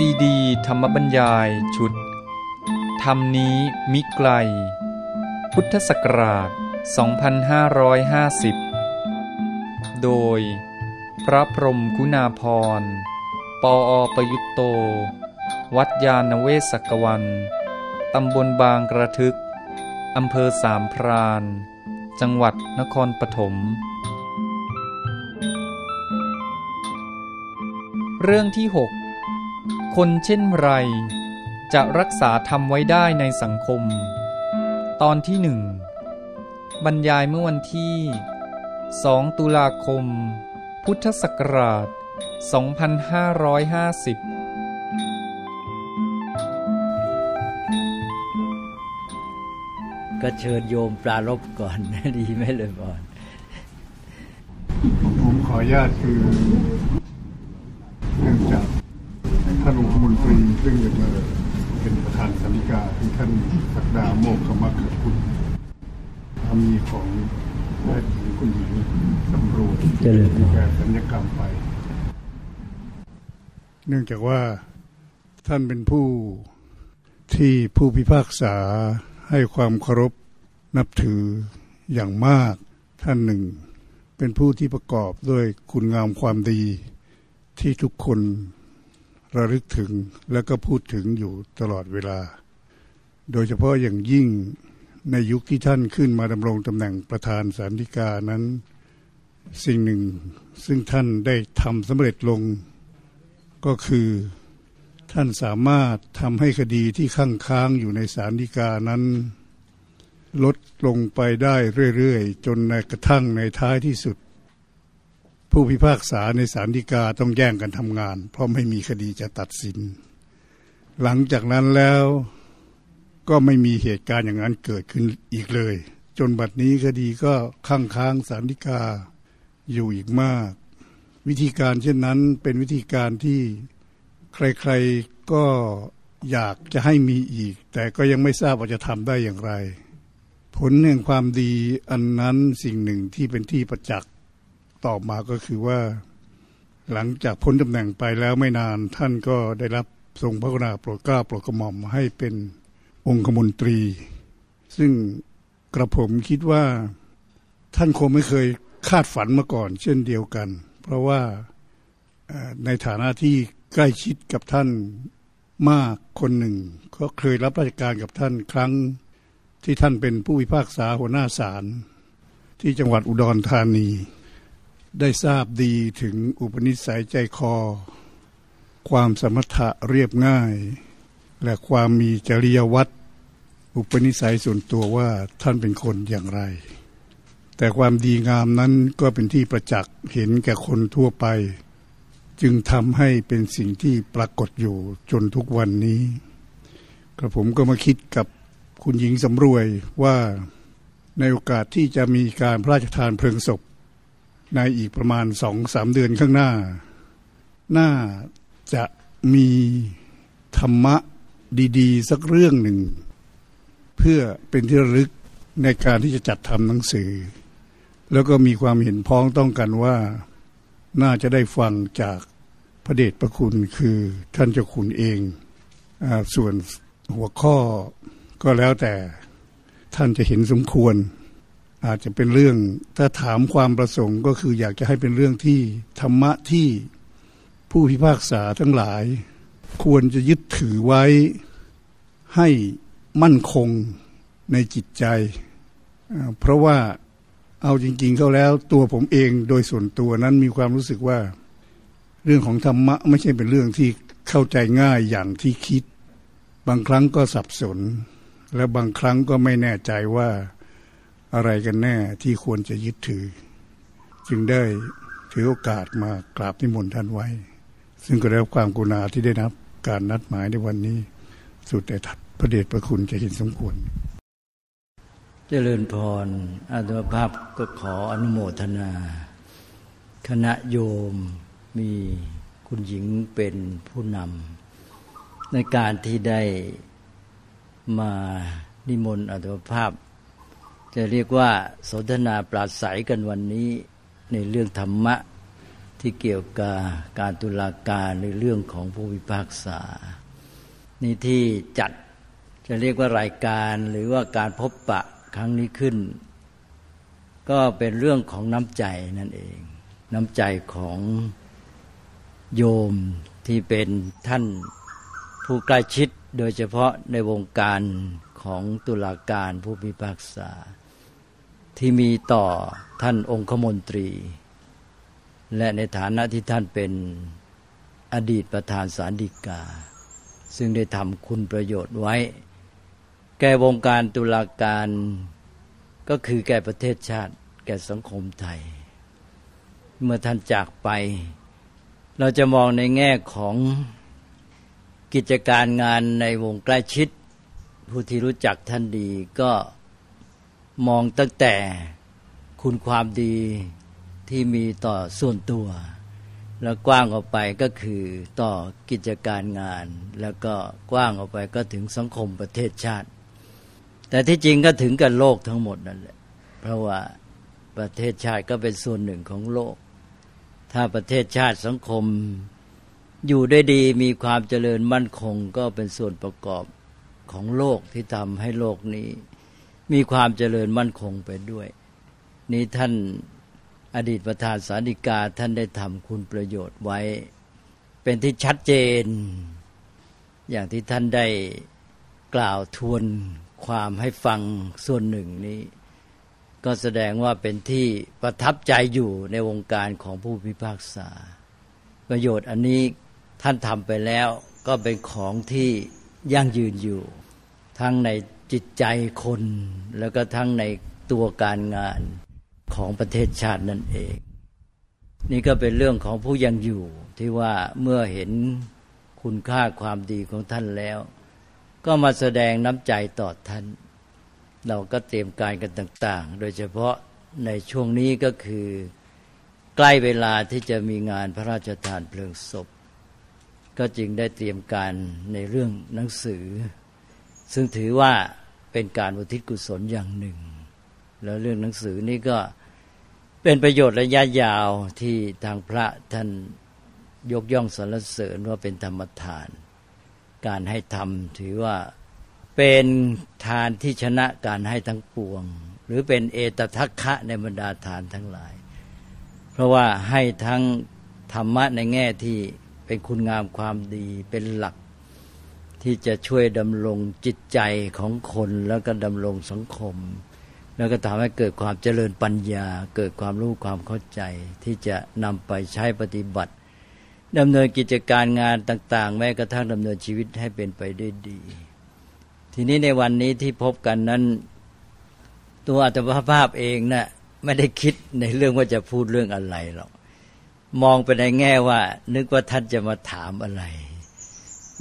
ซีดี ธรรมบรรยายชุด ธรรมนี้มิไกล พุทธศักราช 2550 โดย พระพรมกุณาพร ปออประยุตโต วัดยาณเวศกวัน ตำบลบางกระทึก อำเภอสามพราน จังหวัดนครปฐมเรื่องที่ 6 คนเช่นไร จะรักษาธรรมไว้ได้ในสังคม ตอนที่หนึ่งบรรยายเมื่อวันที่ 2 ตุลาคม พุทธศักราช 2550ก็เชิญโยมปลารบก่อนดีไหมเลยบอนผมขออนุญาตคือ นองคมนตรีซึ่งจะมาเป็นประธานสันนิกาคือท่านสักดาโมกขมักขคุณสามีของแพทย์หญิงคุณหญิงสำรวจมีการสัญญกรรมไป เนื่องจากว่าท่านเป็นผู้ที่ผู้พิพากษาให้ความเคารพนับถืออย่างมากท่านหนึ่ง เป็นผู้ที่ประกอบด้วยคุณงามความดีที่ทุกคน ระลึกถึงและก็พูดถึงอยู่ตลอดเวลา โดยเฉพาะอย่างยิ่งในยุคที่ท่านขึ้นมาดำรงตำแหน่งประธานสารดิกานั้น สิ่งหนึ่งซึ่งท่านได้ทำสำเร็จลง ก็คือท่านสามารถทำให้คดีที่ข้างค้างอยู่ในสารดิกานั้น ลดลงไปได้เรื่อยๆ จนในกระทั่งในท้ายที่สุด ผู้พิพากษาในศาลฎีกาต้องแย่งกันทำงาน เพราะไม่มีคดีจะตัดสิน หลังจากนั้นแล้วก็ไม่มีเหตุการณ์อย่างนั้นเกิดขึ้นอีกเลย จนบัดนี้คดีก็ค้างค้างศาลฎีกาอยู่อีกมาก วิธีการเช่นนั้นเป็นวิธีการที่ใครๆก็อยากจะให้มีอีก แต่ก็ยังไม่ทราบว่าจะทำได้อย่างไร ผลแห่งความดีอันนั้นสิ่งหนึ่งที่เป็นที่ประจักษ์ ต่อมาก็คือว่า หลังจากพ้นตำแหน่งไปแล้วไม่นานท่านก็ได้รับทรงพระกรุณาโปรดเกล้าโปรดกระหม่อมให้เป็นองคมนตรี ซึ่งกระผมคิดว่าท่านคงไม่เคยคาดฝันมาก่อน เช่นเดียวกัน เพราะว่าในฐานะที่ใกล้ชิดกับท่านมากคนหนึ่ง ก็เคยรับราชการกับท่านครั้งที่ท่านเป็นผู้พิพากษาหัวหน้าศาลที่จังหวัดอุดรธานี ได้ทราบดีถึงอุปนิสัยใจคอ ความสมถะเรียบง่าย และความมีจริยวัตรอุปนิสัยส่วนตัวว่าท่านเป็นคนอย่างไร แต่ความดีงามนั้นก็เป็นที่ประจักษ์เห็นแก่คนทั่วไป จึงทำให้เป็นสิ่งที่ปรากฏอยู่จนทุกวันนี้กระผมก็มาคิดกับคุณหญิงสำรวยว่าในโอกาสที่จะมีการพระราชทานเพลิงศพ ในอีกประมาณสองสามเดือนข้างหน้า น่าจะมีธรรมะดีๆ สักเรื่องหนึ่ง เพื่อเป็นที่ระลึกในการที่จะจัดทำหนังสือ แล้วก็มีความเห็นพ้องต้องกันว่า น่าจะได้ฟังจากพระเดชพระคุณคือท่านเจ้าคุณเองอส่วนหัวข้อก็แล้วแต่ท่านจะเห็นสมควร อาจจะเป็นเรื่องถ้าถามความประสงค์ก็คืออยากจะให้เป็นเรื่องที่ธรรมะที่ผู้พิพากษาทั้งหลาย ควรจะยึดถือไว้ให้มั่นคงในจิตใจ เพราะว่าเอาจริง ๆ เขาแล้วตัวผมเองโดยส่วนตัวนั้นมีความรู้สึกว่า เรื่องของธรรมะไม่ใช่เป็นเรื่องที่เข้าใจง่ายอย่างที่คิด บางครั้งก็สับสน และบางครั้งก็ไม่แน่ใจว่า อะไรกันแน่ที่ควรจะยึดถือ จึงได้ถือโอกาสมากราบนิมนต์ท่านไว้ ซึ่งก็ได้รับความกรุณาที่ได้นับการนัดหมายในวันนี้ สุดแต่ทัดพระเดชพระคุณจะเห็นสมควร เจริญพรอาตมภาพก็ขออนุโมทนา คณะโยมมีคุณหญิงเป็นผู้นำในการที่ได้มานิมนต์อัตภาพ จะเรียกว่าสนทนาปราศัยกันวันนี้ในเรื่องธรรมะที่เกี่ยวกับการตุลาการในเรื่องของผู้พิพากษา นี่ที่จัดจะเรียกว่ารายการหรือว่าการพบปะครั้งนี้ขึ้น ก็เป็นเรื่องของน้ำใจนั่นเอง น้ำใจของโยมที่เป็นท่านผู้ใกล้ชิดโดยเฉพาะในวงการของตุลาการผู้พิพากษา ที่มีต่อท่านองคมนตรี และในฐานะที่ท่านเป็นอดีตประธานสารดีกา ซึ่งได้ทำคุณประโยชน์ไว้ แก่วงการตุลาการก็คือแก่ประเทศชาติ แก่สังคมไทย เมื่อท่านจากไป เราจะมองในแง่ของกิจการงานในวงใกล้ชิด ผู้ที่รู้จักท่านดีก็ มองตั้งแต่คุณความดีที่มีต่อส่วนตัว แล้วกว้างออกไปก็คือต่อกิจการงาน แล้วก็กว้างออกไปก็ถึงสังคมประเทศชาติ แต่ที่จริงก็ถึงกับโลกทั้งหมดนั่นแหละเพราะว่าประเทศชาติก็เป็นส่วนหนึ่งของโลก ถ้าประเทศชาติสังคมอยู่ได้ดีมีความเจริญมั่นคงก็เป็นส่วนประกอบของโลกที่ทำให้โลกนี้ มีความเจริญมั่นคงไปด้วย นี้ท่านอดีตประธานสาริกาท่านได้ทำคุณประโยชน์ไว้ เป็นที่ชัดเจน อย่างที่ท่านได้กล่าวทวนความให้ฟังส่วนหนึ่งนี้ ก็แสดงว่าเป็นที่ประทับใจอยู่ในวงการของผู้พิพากษา ประโยชน์อันนี้ท่านทำไปแล้วก็เป็นของที่ยั่งยืนอยู่ ทั้งใน จิตใจคน แล้วก็ทั้งในตัวการงานของประเทศชาตินั่นเอง นี่ก็เป็นเรื่องของผู้ยังอยู่ที่ว่าเมื่อเห็นคุณค่าความดีของท่านแล้ว ก็มาแสดงน้ำใจต่อท่าน เราก็เตรียมการกันต่าง ๆ โดยเฉพาะในช่วงนี้ก็คือ ใกล้เวลาที่จะมีงานพระราชทานเพลิงศพ ก็จึงได้เตรียมการในเรื่องหนังสือ ซึ่งถือว่าเป็นการอุทิศกุศลอย่างหนึ่ง แล้วเรื่องหนังสือนี้ก็เป็นประโยชน์ระยะยาวที่ทางพระท่านยกย่องสรรเสริญว่าเป็นธรรมทาน การให้ทำถือว่าเป็นทานที่ชนะการให้ทั้งปวง หรือเป็นเอตทัคคะในบรรดาทานทั้งหลาย เพราะว่าให้ทั้งธรรมะในแง่ที่เป็นคุณงามความดีเป็นหลัก ที่จะช่วยดำรงจิตใจของคนแล้วก็ดำรงสังคม แล้วก็ทำให้เกิดความเจริญปัญญา เกิดความรู้ความเข้าใจ ที่จะนำไปใช้ปฏิบัติดำเนินกิจการงานต่าง ๆ แม้กระทั่งดำเนินชีวิตให้เป็นไปได้ดี ทีนี้ในวันนี้ที่พบกันนั้น ตัวอัตภาพเองนะ่ะไม่ได้คิดในเรื่องว่าจะพูดเรื่องอะไรหรอกมองไปในแง่ว่า นึกว่าท่านจะมาถามอะไร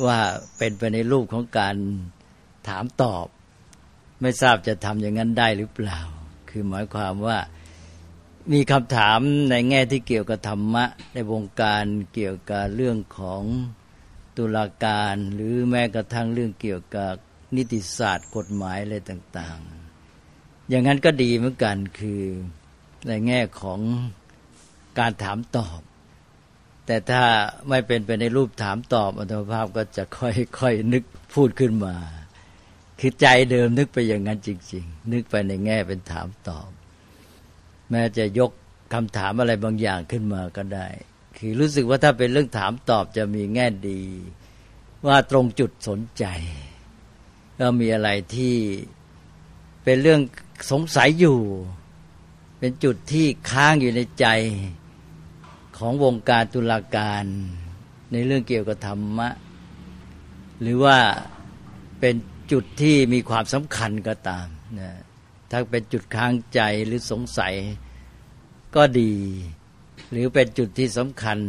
ว่าเป็นไปในรูปของการถามตอบ ไม่ทราบจะทำอย่างนั้นได้หรือเปล่า คือหมายความว่ามีคำถามในแง่ที่เกี่ยวกับธรรมะ ในวงการเกี่ยวกับเรื่องของตุลาการหรือแม้กระทั่งเรื่องเกี่ยวกับนิติศาสตร์กฎหมายอะไรต่าง ๆ อย่างนั้นก็ดีเหมือนกันคือในแง่ของการถามตอบ แต่ถ้าไม่เป็นไปในรูปถามตอบอัตภาพก็จะค่อยๆนึกพูดขึ้นมา คือใจเดิมนึกไปอย่างนั้นจริง ๆ นึกไปในแง่เป็นถามตอบ แม้จะยกคำถามอะไรบางอย่างขึ้นมาก็ได้ คือรู้สึกว่าถ้าเป็นเรื่องถามตอบจะมีแง่ดี ว่าตรงจุดสนใจก็มีอะไรที่เป็นเรื่องสงสัยอยู่ เป็นจุดที่ค้างอยู่ในใจ ของวงการตุลาการ ในเรื่องเกี่ยวกับธรรมะ หรือว่าเป็นจุดที่มีความสำคัญก็ตามนะถ้าเป็นจุดค้างใจหรือสงสัยก็ดี หรือเป็นจุดที่สำคัญ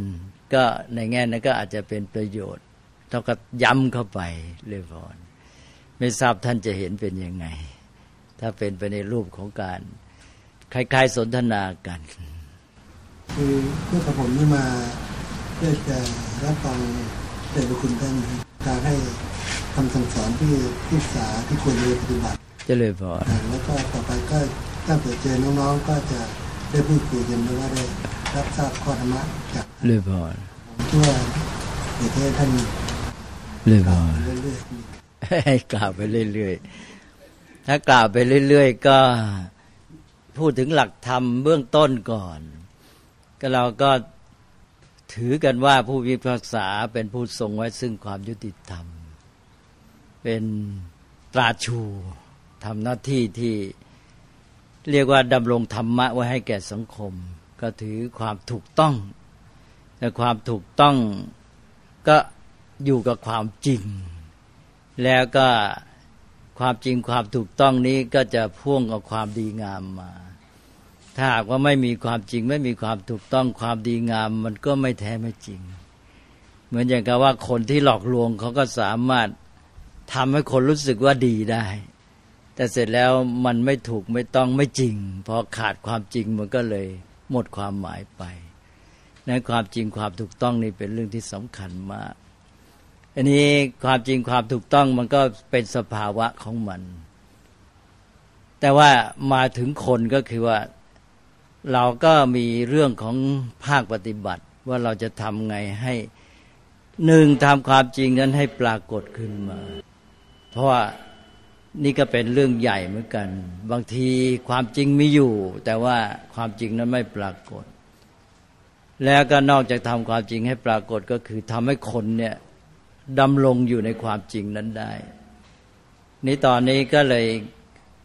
ก็ในแง่นั้นก็อาจจะเป็นประโยชน์เท่ากับย้ำเข้าไปเลยพอนไม่ทราบท่านจะเห็นเป็นยังไง ถ้าเป็นไปในรูปของการคล้ายๆสนทนากัน คือเพื่อกับผมนี่มาเพื่อจะรับฟังเดชคุณท่านการให้คำสั่งสอนที่ที่สาที่ควรจะปฏิบัติจะเลยพอแล้วก็ต่อไปก็ถ้าเกิดเจอน้องๆก็จะได้ได้พูดคุยกันหรือว่าได้รับทราบข้อธรรมะจากเลยพรผมเชื่อว่าเดี๋ยวให้ท่านเลยพรเรื่อยให้กล่าวไปเรื่อยๆถ้ากล่าวไปเรื่อยๆก็พูดถึงหลักธรรมเบื้องต้นก่อน ก็เราก็ถือกันว่าผู้พิพากษาเป็นผู้ทรงไว้ซึ่งความยุติธรรม เป็นตราชูทำหน้าที่ที่เรียกว่าดำรงธรรมะไว้ให้แก่สังคม ก็ถือความถูกต้องแต่ความถูกต้องก็อยู่กับความจริง แล้วก็ความจริงความถูกต้องนี้ก็จะพ่วงกับความดีงามมา ถ้าหากว่าไม่มีความจริง ไม่มีความถูกต้องความดีงาม มันก็ไม่แท้ไม่จริง เหมือนอย่างกับว่าคนที่หลอกลวงเขาก็สามารถทำให้คนรู้สึกว่าดีได้ แต่เสร็จแล้วมันไม่ถูกไม่ต้องไม่จริง พอขาดความจริงมันก็เลยหมดความหมายไปในความจริงความถูกต้องนี่เป็นเรื่องที่สำคัญมาก อันนี้ความจริงความถูกต้องมันก็เป็นสภาวะของมัน แต่ว่ามาถึงคนก็คือว่า เราก็มีเรื่องของภาคปฏิบัติว่าเราจะทำไงให้หนึ่งทำความจริงนั้นให้ปรากฏขึ้นมา เพราะว่านี่ก็เป็นเรื่องใหญ่เหมือนกัน บางทีความจริงมีอยู่ แต่ว่าความจริงนั้นไม่ปรากฏ แล้วก็นอกจากทำความจริงให้ปรากฏก็คือทำให้คนเนี่ยดำรงอยู่ในความจริงนั้นได้ นี่ตอนนี้ก็เลย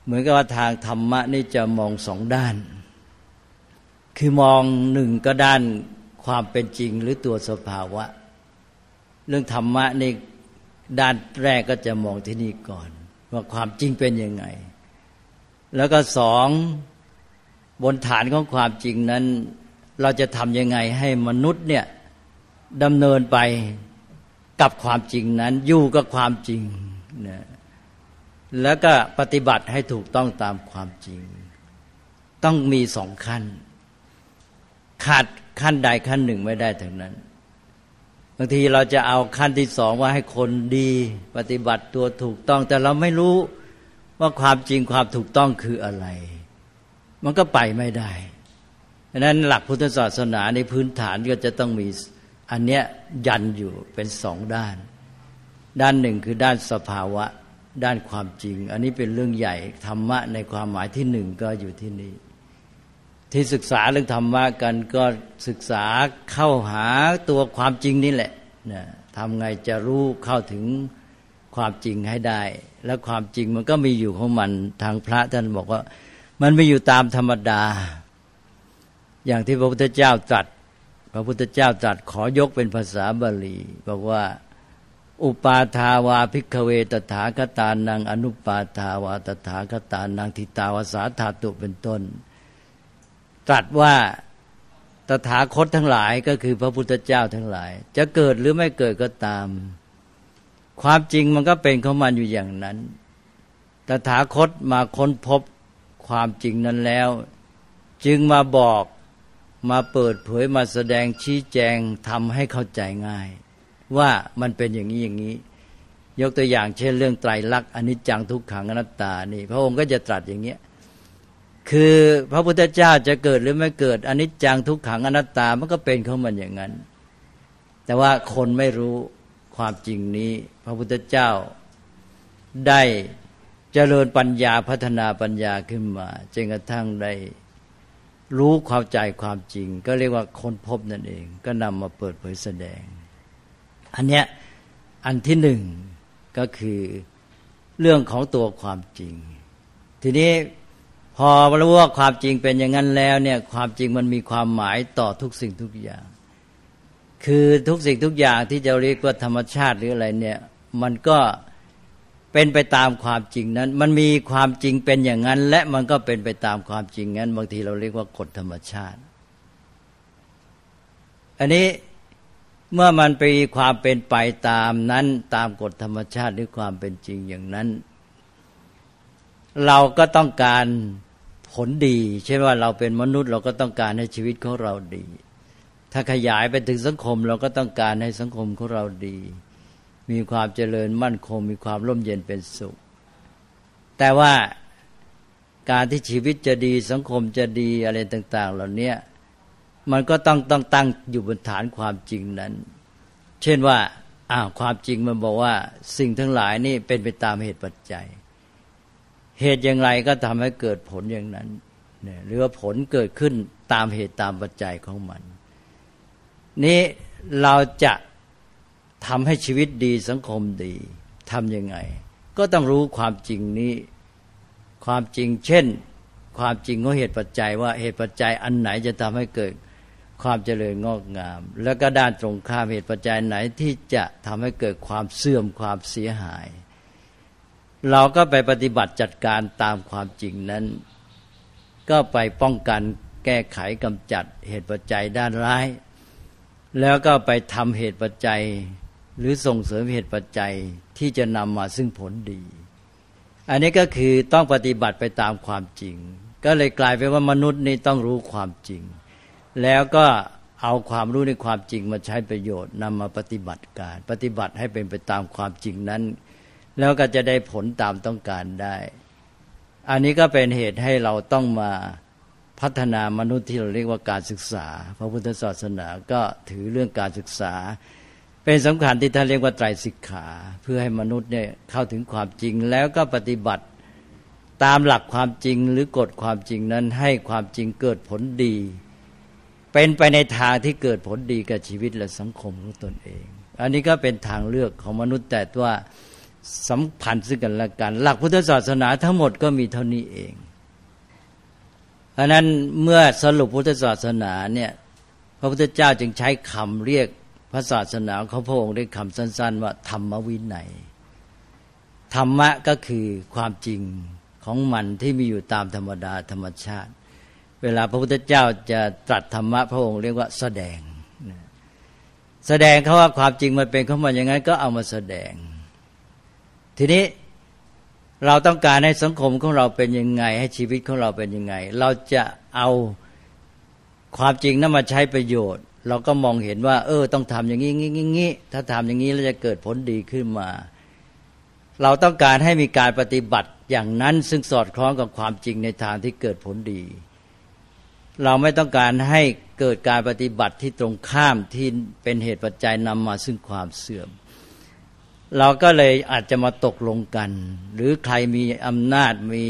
เหมือนกับว่าทางธรรมะนี่จะมองสองด้าน คือมองหนึ่งก็ด้านความเป็นจริงหรือตัวสภาวะ เรื่องธรรมะนี่ด้านแรกก็จะมองที่นี่ก่อน ว่าความจริงเป็นยังไง แล้วก็สองบนฐานของความจริงนั้น เราจะทำยังไงให้มนุษย์เนี่ยดำเนินไปกับความจริงนั้นอยู่กับความจริงนะแล้วก็ปฏิบัติให้ถูกต้องตามความจริง ต้องมีสองขั้น ขาดขั้นใดขั้นหนึ่งไม่ได้ทั้งนั้น บางทีเราจะเอาขั้นที่สองว่าให้คนดีปฏิบัติตัวถูกต้อง แต่เราไม่รู้ว่าความจริงความถูกต้องคืออะไร มันก็ไปไม่ได้ดังนั้นหลักพุทธศาสนาในพื้นฐานก็จะต้องมีอันเนี้ยยันอยู่เป็นสองด้าน ด้านหนึ่งคือด้านสภาวะด้านความจริง อันนี้เป็นเรื่องใหญ่ธรรมะในความหมายที่หนึ่งก็อยู่ที่นี่ ที่ศึกษาเรื่องธรรมะกันก็ศึกษาเข้าหาตัวความจริงนี่แหละนะทำไงจะรู้เข้าถึงความจริงให้ได้ แล้วความจริงมันก็มีอยู่ของมันทางพระท่านบอกว่า มันไม่อยู่ตามธรรมดา อย่างที่พระพุทธเจ้าตรัสพระพุทธเจ้าตรัสขอยกเป็นภาษาบาลีบอกว่า อุปาทาวาพิกเวตถาคตานังอนุปาทาวาตถาคตานังทิตาวสาธาตุเป็นต้น ตรัสว่าตถาคตทั้งหลายก็คือพระพุทธเจ้าทั้งหลาย จะเกิดหรือไม่เกิดก็ตาม ความจริงมันก็เป็นของมันอยู่อย่างนั้น ตถาคตมาค้นพบความจริงนั้นแล้ว จึงมาบอกมาเปิดเผยมาแสดงชี้แจงทำให้เข้าใจง่าย ว่ามันเป็นอย่างนี้อย่างนี้ ยกตัวอย่างเช่นเรื่องไตรลักษณ์อนิจจังทุกขังอนัตตานี่ พระองค์ก็จะตรัสอย่างเงี้ย คือพระพุทธเจ้าจะเกิดหรือไม่เกิดอนิจจังทุกขังอนัตตามันก็เป็นของมันอย่างนั้น แต่ว่าคนไม่รู้ความจริงนี้ พระพุทธเจ้าได้เจริญปัญญาพัฒนาปัญญาขึ้นมาจนกระทั่งได้รู้ความใจความจริง ก็เรียกว่าค้นพบนั่นเอง ก็นำมาเปิดเผยแสดง อันเนี้ยอันที่หนึ่งก็คือเรื่องของตัวความจริง ทีนี้ อรู้ว่าความจริงเป็นอย่างนั้นแล้วเนี่ยความจริงมันมีความหมายต่อทุกสิ่งทุกอย่าง คือทุกสิ่งทุกอย่างที่จะเรียกว่าธรรมชาติหรืออะไรเนี่ยมันก็เป็นไปตามความจริงนั้น มันมีความจริงเป็นอย่างนั้น และมันก็เป็นไปตามความจริงนั้น บางทีเราเรียกว่ากฎธรรมชาติ อันนี้เมื่อมันไปความเป็นไปตามนั้นตามกฎธรรมชาติหรือความเป็นจริงอย่างนั้น เราก็ต้องการ ผลดี เช่นว่าเราเป็นมนุษย์เราก็ต้องการให้ชีวิตของเราดี ถ้าขยายไปถึงสังคมเราก็ต้องการให้สังคมของเราดี มีความเจริญมั่นคง มีความร่มเย็นเป็นสุข แต่ว่าการที่ชีวิตจะดีสังคมจะดีอะไรต่าง ๆ เหล่านี้มันก็ต้องต้องตั้งอยู่บนฐานความจริงนั้น เช่นว่าอ้าวความจริงมันบอกว่า สิ่งทั้งหลายนี่เป็นไปตามเหตุปัจจัย เหตุอย่างไรก็ทำให้เกิดผลอย่างนั้นเนี่ยหรือว่าผลเกิดขึ้นตามเหตุตามปัจจัยของมัน นี้เราจะทำให้ชีวิตดีสังคมดีทำยังไง ก็ต้องรู้ความจริงนี้ ความจริงเช่น ความจริงของเหตุปัจจัยว่าเหตุปัจจัยอันไหนจะทำให้เกิดความเจริญงอกงาม แล้วก็ด้านตรงข้ามเหตุปัจจัยไหนที่จะทำให้เกิดความเสื่อมความเสียหาย เราก็ไปปฏิบัติจัดการตามความจริงนั้น ก็ไปป้องกันแก้ไขกำจัดเหตุปัจจัยด้านร้าย แล้วก็ไปทำเหตุปัจจัยหรือส่งเสริมเหตุปัจจัยที่จะนำมาซึ่งผลดี อันนี้ก็คือต้องปฏิบัติไปตามความจริง ก็เลยกลายเป็นว่ามนุษย์นี่ต้องรู้ความจริง แล้วก็เอาความรู้ในความจริงมาใช้ประโยชน์นำมาปฏิบัติการ ปฏิบัติให้เป็นไปตามความจริงนั้น แล้วก็จะได้ผลตามต้องการได้ อันนี้ก็เป็นเหตุให้เราต้องมาพัฒนามนุษย์ที่เราเรียกว่าการศึกษา พระพุทธศาสนาก็ถือเรื่องการศึกษา เป็นสำคัญที่ท่านเรียกว่าไตรสิกขา เพื่อให้มนุษย์เนี่ยเข้าถึงความจริงแล้วก็ปฏิบัติตามหลักความจริงหรือกฎความจริงนั้นให้ความจริงเกิดผลดี เป็นไปในทางที่เกิดผลดีกับชีวิตและสังคมของตนเอง อันนี้ก็เป็นทางเลือกของมนุษย์แต่ว่า สัมพันธ์ซึ่งกันและกัน หลักพุทธศาสนาทั้งหมดก็มีเท่านี้เองอันนั้นเมื่อสรุปพุทธศาสนาเนี่ยพระพุทธเจ้าจึงใช้คำเรียกพระศาสนาเขาพระองค์ด้วยคำสั้น ๆ ว่าธรรมวินัยธรรมะก็คือความจริงของมันที่มีอยู่ตามธรรมดาธรรมชาติ เวลาพระพุทธเจ้าจะตรัสธรรมะพระองค์เรียกว่าแสดง แสดงเขาว่าความจริงมันเป็นเขามาอย่างนั้นก็เอามาแสดง ทีนี้เราต้องการให้สังคมของเราเป็นยังไง ให้ชีวิตของเราเป็นยังไง เราจะเอาความจริงนั้นมาใช้ประโยชน์ เราก็มองเห็นว่า เออ ต้องทำอย่างนี้งี้งี้ถ้าทำอย่างนี้แล้วจะเกิดผลดีขึ้นมา เราต้องการให้มีการปฏิบัติอย่างนั้นซึ่งสอดคล้องกับความจริงในทางที่เกิดผลดี เราไม่ต้องการให้เกิดการปฏิบัติที่ตรงข้ามที่เป็นเหตุปัจจัยนำมาซึ่งความเสื่อม เราก็เลยอาจจะมาตกลงกัน หรือใครมีอำนาจมี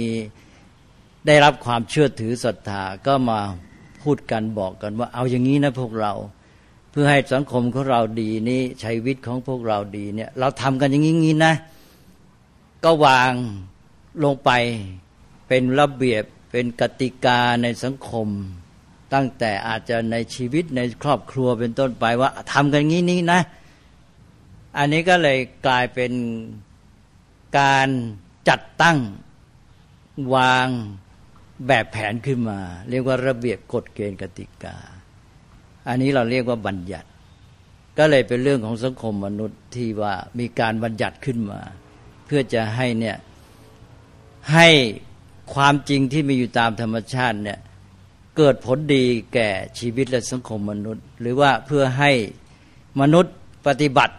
ได้รับความเชื่อถือศรัทธาก็มาพูดกันบอกกันว่า เอาอย่างนี้นะพวกเรา เพื่อให้สังคมของเราดีนี้ชีวิตของพวกเราดีเนี่ย เราทำกันอย่างนี้นะ ก็วางลงไปเป็นระเบียบเป็นกติกาในสังคม ตั้งแต่อาจจะในชีวิตในครอบครัวเป็นต้นไปว่าทำกันงี้นี้นะ อันนี้ก็เลยกลายเป็นการจัดตั้งวางแบบแผนขึ้นมา เรียกว่าระเบียบกฎเกณฑ์กติกา อันนี้เราเรียกว่าบัญญัติ ก็เลยเป็นเรื่องของสังคมมนุษย์ที่ว่ามีการบัญญัติขึ้นมา เพื่อจะให้เนี่ยให้ความจริงที่มีอยู่ตามธรรมชาติเนี่ยเกิดผลดีแก่ชีวิตและสังคมมนุษย์ หรือว่าเพื่อให้มนุษย์ปฏิบัติ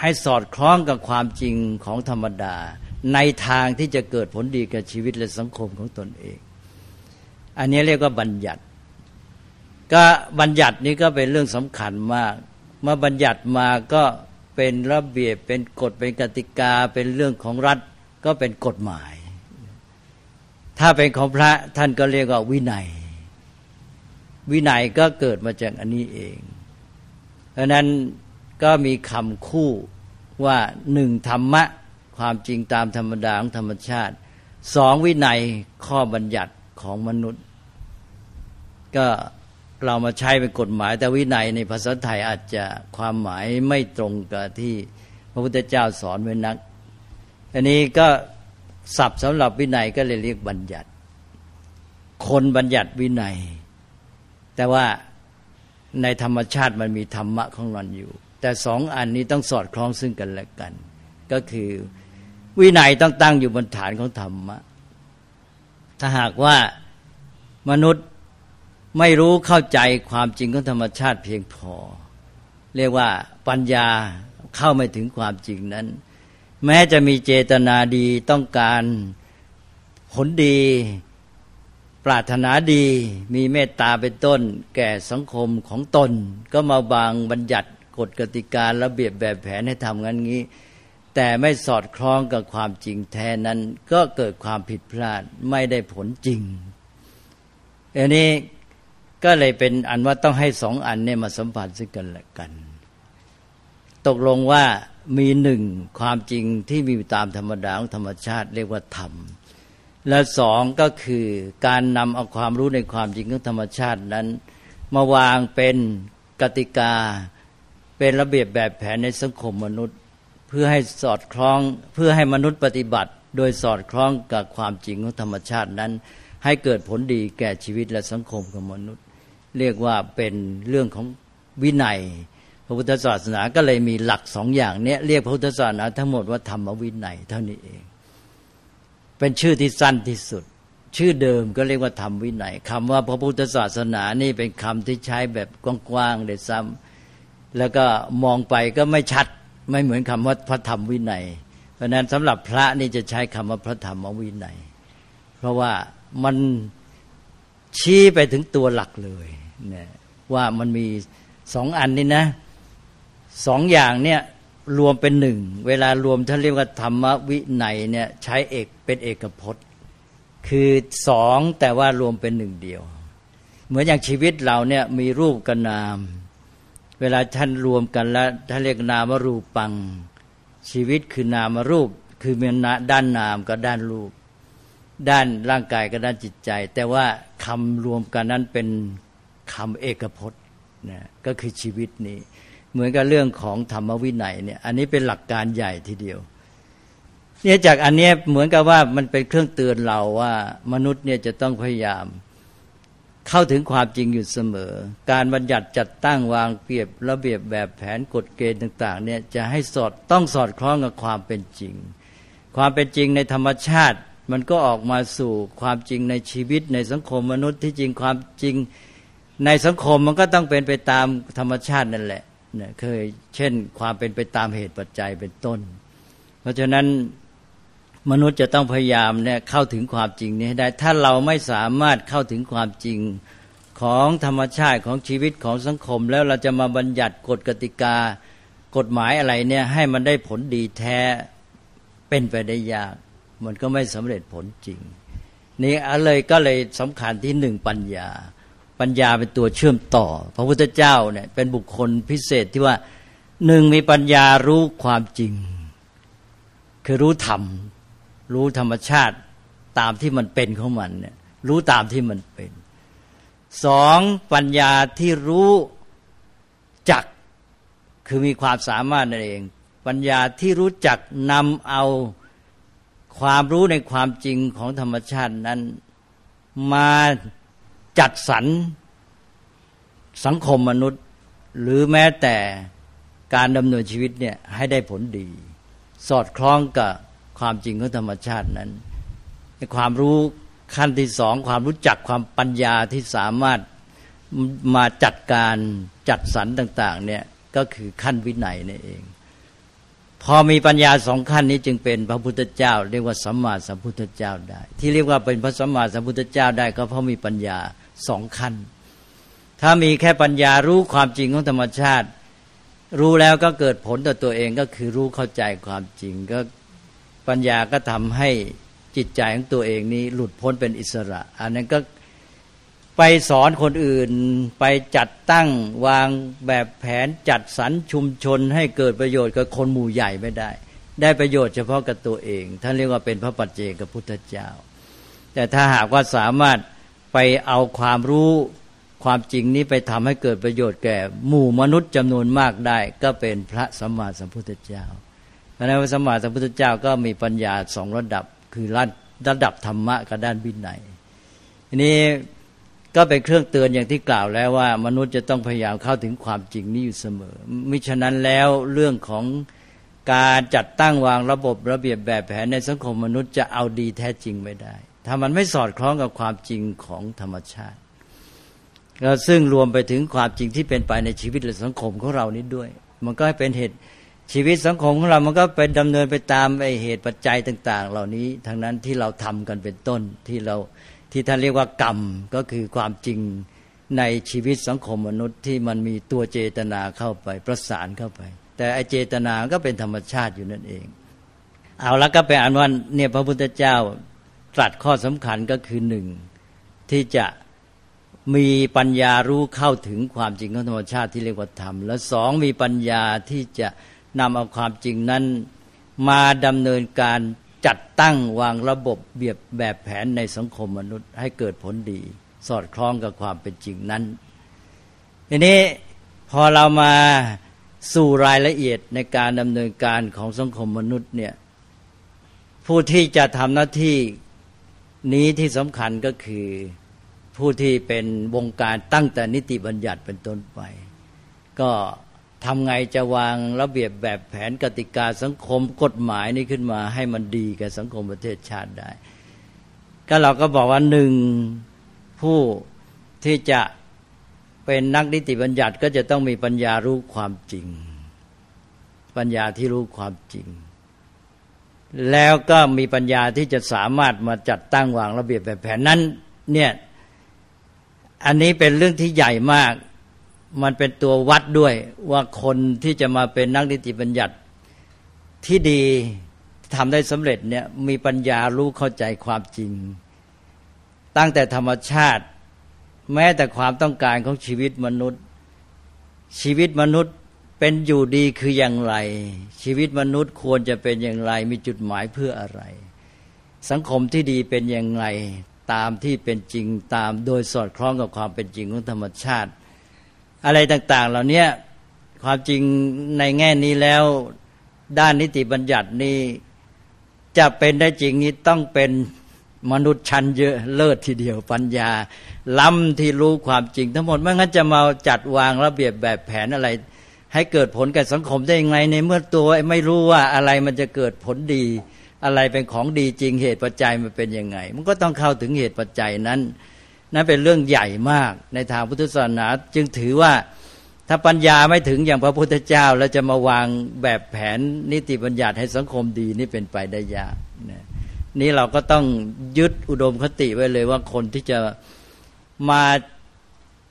ให้สอดคล้องกับความจริงของธรรมดา ในทางที่จะเกิดผลดีกับชีวิตและสังคมของตนเอง อันนี้เรียกว่าบัญญัติ ก็บัญญัตินี้ก็เป็นเรื่องสำคัญมากเมื่อบัญญัติมาก็เป็นระเบียบเป็นกฎเป็นกติกาเป็นเรื่องของรัฐก็เป็นกฎหมาย ถ้าเป็นของพระท่านก็เรียกว่าวินัย วินัยก็เกิดมาจากอันนี้เอง เพราะนั้น ก็มีคำคู่ว่าหนึ่งธรรมะ ความจริงตามธรรมดาของธรรมชาติสองวินัยข้อบัญญัติของมนุษย์ ก็เรามาใช้เป็นกฎหมาย แต่วินัยในภาษาไทยอาจจะความหมายไม่ตรงกับที่พระพุทธเจ้าสอนไว้นัก อันนี้ก็ศัพท์สำหรับวินัยก็เลยเรียกบัญญัติ คนบัญญัติวินัย แต่ว่าในธรรมชาติมันมีธรรมะของมันอยู่ แต่สองอันนี้ต้องสอดคล้องซึ่งกันและกัน ก็คือวินัยต้องตั้งอยู่บนฐานของธรรมะ ถ้าหากว่ามนุษย์ไม่รู้เข้าใจความจริงของธรรมชาติเพียงพอ เรียกว่าปัญญาเข้าไม่ถึงความจริงนั้น แม้จะมีเจตนาดีต้องการผลดี ปรารถนาดี มีเมตตาเป็นต้น แก่สังคมของตน ก็มาบางบัญญัติ กฎกติการะเบียบแบบแผนให้ทำงั้นงี้ แต่ไม่สอดคล้องกับความจริงแท้นั้นก็เกิดความผิดพลาดไม่ได้ผลจริงอันนี้ก็เลยเป็นอันว่าต้องให้สองอันเนี่ยมาสัมผัสซึ่งกันและกัน ตกลงว่ามีหนึ่งความจริงที่มีตามธรรมดาของธรรมชาติ เรียกว่าธรรม และสองก็คือการนำเอาความรู้ในความจริงของธรรมชาตินั้น มาวางเป็นกติกา เป็นระเบียบแบบแผนในสังคมมนุษย์ เพื่อให้สอดคล้องเพื่อให้มนุษย์ปฏิบัติ โดยสอดคล้องกับความจริงของธรรมชาตินั้น ให้เกิดผลดีแก่ชีวิตและสังคมของมนุษย์ เรียกว่าเป็นเรื่องของวินัย พระพุทธศาสนาก็เลยมีหลักสองอย่างเนี้ยเรียกพระพุทธศาสนาทั้งหมดว่าธรรมวินัยเท่านี้เอง เป็นชื่อที่สั้นที่สุดชื่อเดิมก็เรียกว่าธรรมวินัยคำว่าพระพุทธศาสนานี่เป็นคำที่ใช้แบบกว้างๆเลยซ้ำ แล้วก็มองไปก็ไม่ชัดไม่เหมือนคำว่าพระธรรมวินัย เพราะนั้นสำหรับพระนี่จะใช้คำว่าพระธรรมวินัย เพราะว่ามันชี้ไปถึงตัวหลักเลยนะว่ามันมีสองอันนี่นะสองอย่างเนี่ยรวมเป็นหนึ่ง เวลารวมท่านเรียกว่าธรรมวินัยเนี่ยใช้เอกเป็นเอกพจน์ คือสองแต่ว่ารวมเป็นหนึ่งเดียว เหมือนอย่างชีวิตเราเนี่ยมีรูปกับนาม เวลาท่านรวมกันแล้วท่านเรียกนามรูปัง ชีวิตคือนามรูป คือมีด้านนามกับด้านรูป ด้านร่างกายกับด้านจิตใจ แต่ว่าคำรวมกันนั้นเป็นคำเอกพจน์นะก็คือชีวิตนี้เหมือนกับเรื่องของธรรมวินัยเนี่ย อันนี้เป็นหลักการใหญ่ทีเดียวเนี่ยจากอันนี้เหมือนกับว่ามันเป็นเครื่องเตือนเราว่า มนุษย์เนี่ยจะต้องพยายาม เข้าถึงความจริงอยู่เสมอ การบัญญัติจัดตั้งวางเปรียบระเบียบแบบแผนกฎเกณฑ์ต่าง ๆ เนี่ยจะให้สอดต้องสอดคล้องกับความเป็นจริง ความเป็นจริงในธรรมชาติ มันก็ออกมาสู่ความจริงในชีวิตในสังคมมนุษย์ที่จริงความจริงในสังคมมันก็ต้องเป็นไปตามธรรมชาตินั่นแหละเนี่ยเคยเช่น ความเป็นไปตามเหตุปัจจัยเป็นต้น เพราะฉะนั้น มนุษย์จะต้องพยายามเนี่ยเข้าถึงความจริงนี้ให้ได้ ถ้าเราไม่สามารถเข้าถึงความจริงของธรรมชาติของชีวิตของสังคม แล้วเราจะมาบัญญัติกฎกติกา กฎหมายอะไรเนี่ยให้มันได้ผลดีแท้เป็นไปได้ยาก มันก็ไม่สำเร็จผลจริง นี่อะไรก็เลยสำคัญที่หนึ่งปัญญา ปัญญาเป็นตัวเชื่อมต่อ พระพุทธเจ้าเนี่ยเป็นบุคคลพิเศษที่ว่าหนึ่งมีปัญญารู้ความจริง คือรู้ธรรม รู้ธรรมชาติตามที่มันเป็นของมันเนี่ยรู้ตามที่มันเป็นสองปัญญาที่รู้จักคือมีความสามารถนั่นเอง ปัญญาที่รู้จักนำเอาความรู้ในความจริงของธรรมชาตินั้น มาจัดสรรสังคมมนุษย์ หรือแม้แต่การดำเนินชีวิตเนี่ยให้ได้ผลดี สอดคล้องกับ ความจริงของธรรมชาตินั้นความรู้ขั้นที่สองความรู้จักความปัญญาที่สามารถมาจัดการจัดสรรต่าง ๆ เนี่ยก็คือขั้นวินัยนี่เอง พอมีปัญญาสองขั้นนี้จึงเป็นพระพุทธเจ้า เรียกว่าสัมมาสัมพุทธเจ้าได้ ที่เรียกว่าเป็นพระสัมมาสัมพุทธเจ้าได้ ก็เพราะมีปัญญาสองขั้น ถ้ามีแค่ปัญญารู้ความจริงของธรรมชาติ รู้แล้วก็เกิดผลต่อตัวเองก็คือรู้เข้าใจความจริงก็ ปัญญาก็ทำให้จิตใจของตัวเองนี้หลุดพ้นเป็นอิสระ อันนั้นก็ไปสอนคนอื่นไปจัดตั้งวางแบบแผนจัดสรรชุมชนให้เกิดประโยชน์กับคนหมู่ใหญ่ไม่ได้ ได้ประโยชน์เฉพาะกับตัวเองท่านเรียกว่าเป็นพระปัจเจกพุทธเจ้า แต่ถ้าหากว่าสามารถไปเอาความรู้ความจริงนี้ไปทำให้เกิดประโยชน์แก่หมู่มนุษย์จำนวนมากได้ ก็เป็นพระสัมมาสัมพุทธเจ้า พระนพระสมมาสัมพุทธเจ้าก็มีปัญญาสองระดับคือระดับธรรมะกับด้านวินัยทีนี้ก็เป็นเครื่องเตือนอย่างที่กล่าวแล้วว่า มนุษย์จะต้องพยายามเข้าถึงความจริงนี้อยู่เสมอ มิฉะนั้นแล้วเรื่องของการจัดตั้งวางระบบระเบียบแบบแผนในสังคมมนุษย์จะเอาดีแท้จริงไม่ได้ ถ้ามันไม่สอดคล้องกับความจริงของธรรมชาติแล้วซึ่งรวมไปถึงความจริงที่เป็นไปในชีวิตและสังคมของเรานี้ด้วย มันก็เป็นเหตุ ชีวิตสังคมของเรามันก็ไปดำเนินไปตามไอเหตุปัจจัยต่าง ๆ เหล่านี้ทั้งนั้นที่เราทำกันเป็นต้นที่เราที่ท่านเรียกว่ากรรมก็คือความจริงในชีวิตสังคมมนุษย์ที่มันมีตัวเจตนาเข้าไปประสานเข้าไป แต่ไอเจตนาก็เป็นธรรมชาติอยู่นั่นเอง เอาแล้วก็เป็นอันว่าเนี่ยพระพุทธเจ้าตรัสข้อสำคัญก็คือหนึ่งที่จะมีปัญญารู้เข้าถึงความจริงของธรรมชาติที่เรียกว่าธรรม และสองมีปัญญาที่จะ นำเอาความจริงนั้น มาดำเนินการจัดตั้งวางระบบเบียบแบบแผนในสังคมมนุษย์ให้เกิดผลดี สอดคล้องกับความเป็นจริงนั้น ทีนี้พอเรามาสู่รายละเอียดในการดำเนินการของสังคมมนุษย์เนี่ยผู้ที่จะทำหน้าที่นี้ที่สำคัญก็คือผู้ที่เป็นวงการตั้งแต่นิติบัญญัติเป็นต้นไป ก็ ทำไงจะวางระเบียบแบบแผนกติกาสังคมกฎหมายนี้ขึ้นมาให้มันดีกับสังคมประเทศชาติได้ ก็เราก็บอกว่าหนึ่งผู้ที่จะเป็นนักนิติบัญญัติก็จะต้องมีปัญญารู้ความจริง ปัญญาที่รู้ความจริง แล้วก็มีปัญญาที่จะสามารถมาจัดตั้งวางระเบียบแบบแผนนั้นเนี่ยอันนี้เป็นเรื่องที่ใหญ่มาก มันเป็นตัววัดด้วยว่าคนที่จะมาเป็นนักนิติบัญญัติที่ดีทำได้สำเร็จเนี่ยมีปัญญารู้เข้าใจความจริง ตั้งแต่ธรรมชาติ แม้แต่ความต้องการของชีวิตมนุษย์ ชีวิตมนุษย์เป็นอยู่ดีคืออย่างไร ชีวิตมนุษย์ควรจะเป็นอย่างไร มีจุดหมายเพื่ออะไร สังคมที่ดีเป็นอย่างไร ตามที่เป็นจริงตามโดยสอดคล้องกับความเป็นจริงของธรรมชาติ อะไรต่าง ๆ เหล่านี้ความจริงในแง่นี้แล้วด้านนิติบัญญัตินี้จะเป็นได้จริงนี้ต้องเป็นมนุษย์ชั้นเยอะเลิศทีเดียวปัญญา ล้ำที่รู้ความจริง ทั้งหมดไม่งั้นจะมาจัดวางระเบียบแบบแผนอะไร ให้เกิดผลกับสังคมได้ยังไงในเมื่อตัวไม่รู้ว่าอะไรมันจะเกิดผลดี อะไรเป็นของดีจริงเหตุปัจจัยมันเป็นยังไง มันก็ต้องเข้าถึงเหตุปัจจัยนั้น นั่นเป็นเรื่องใหญ่มากในทางพุทธศาสนาจึงถือว่าถ้าปัญญาไม่ถึงอย่างพระพุทธเจ้า แล้วจะมาวางแบบแผนนิติบัญญัติให้สังคมดีนี่เป็นไปได้ยากนี่เราก็ต้องยึดอุดมคติไว้เลยว่าคนที่จะมา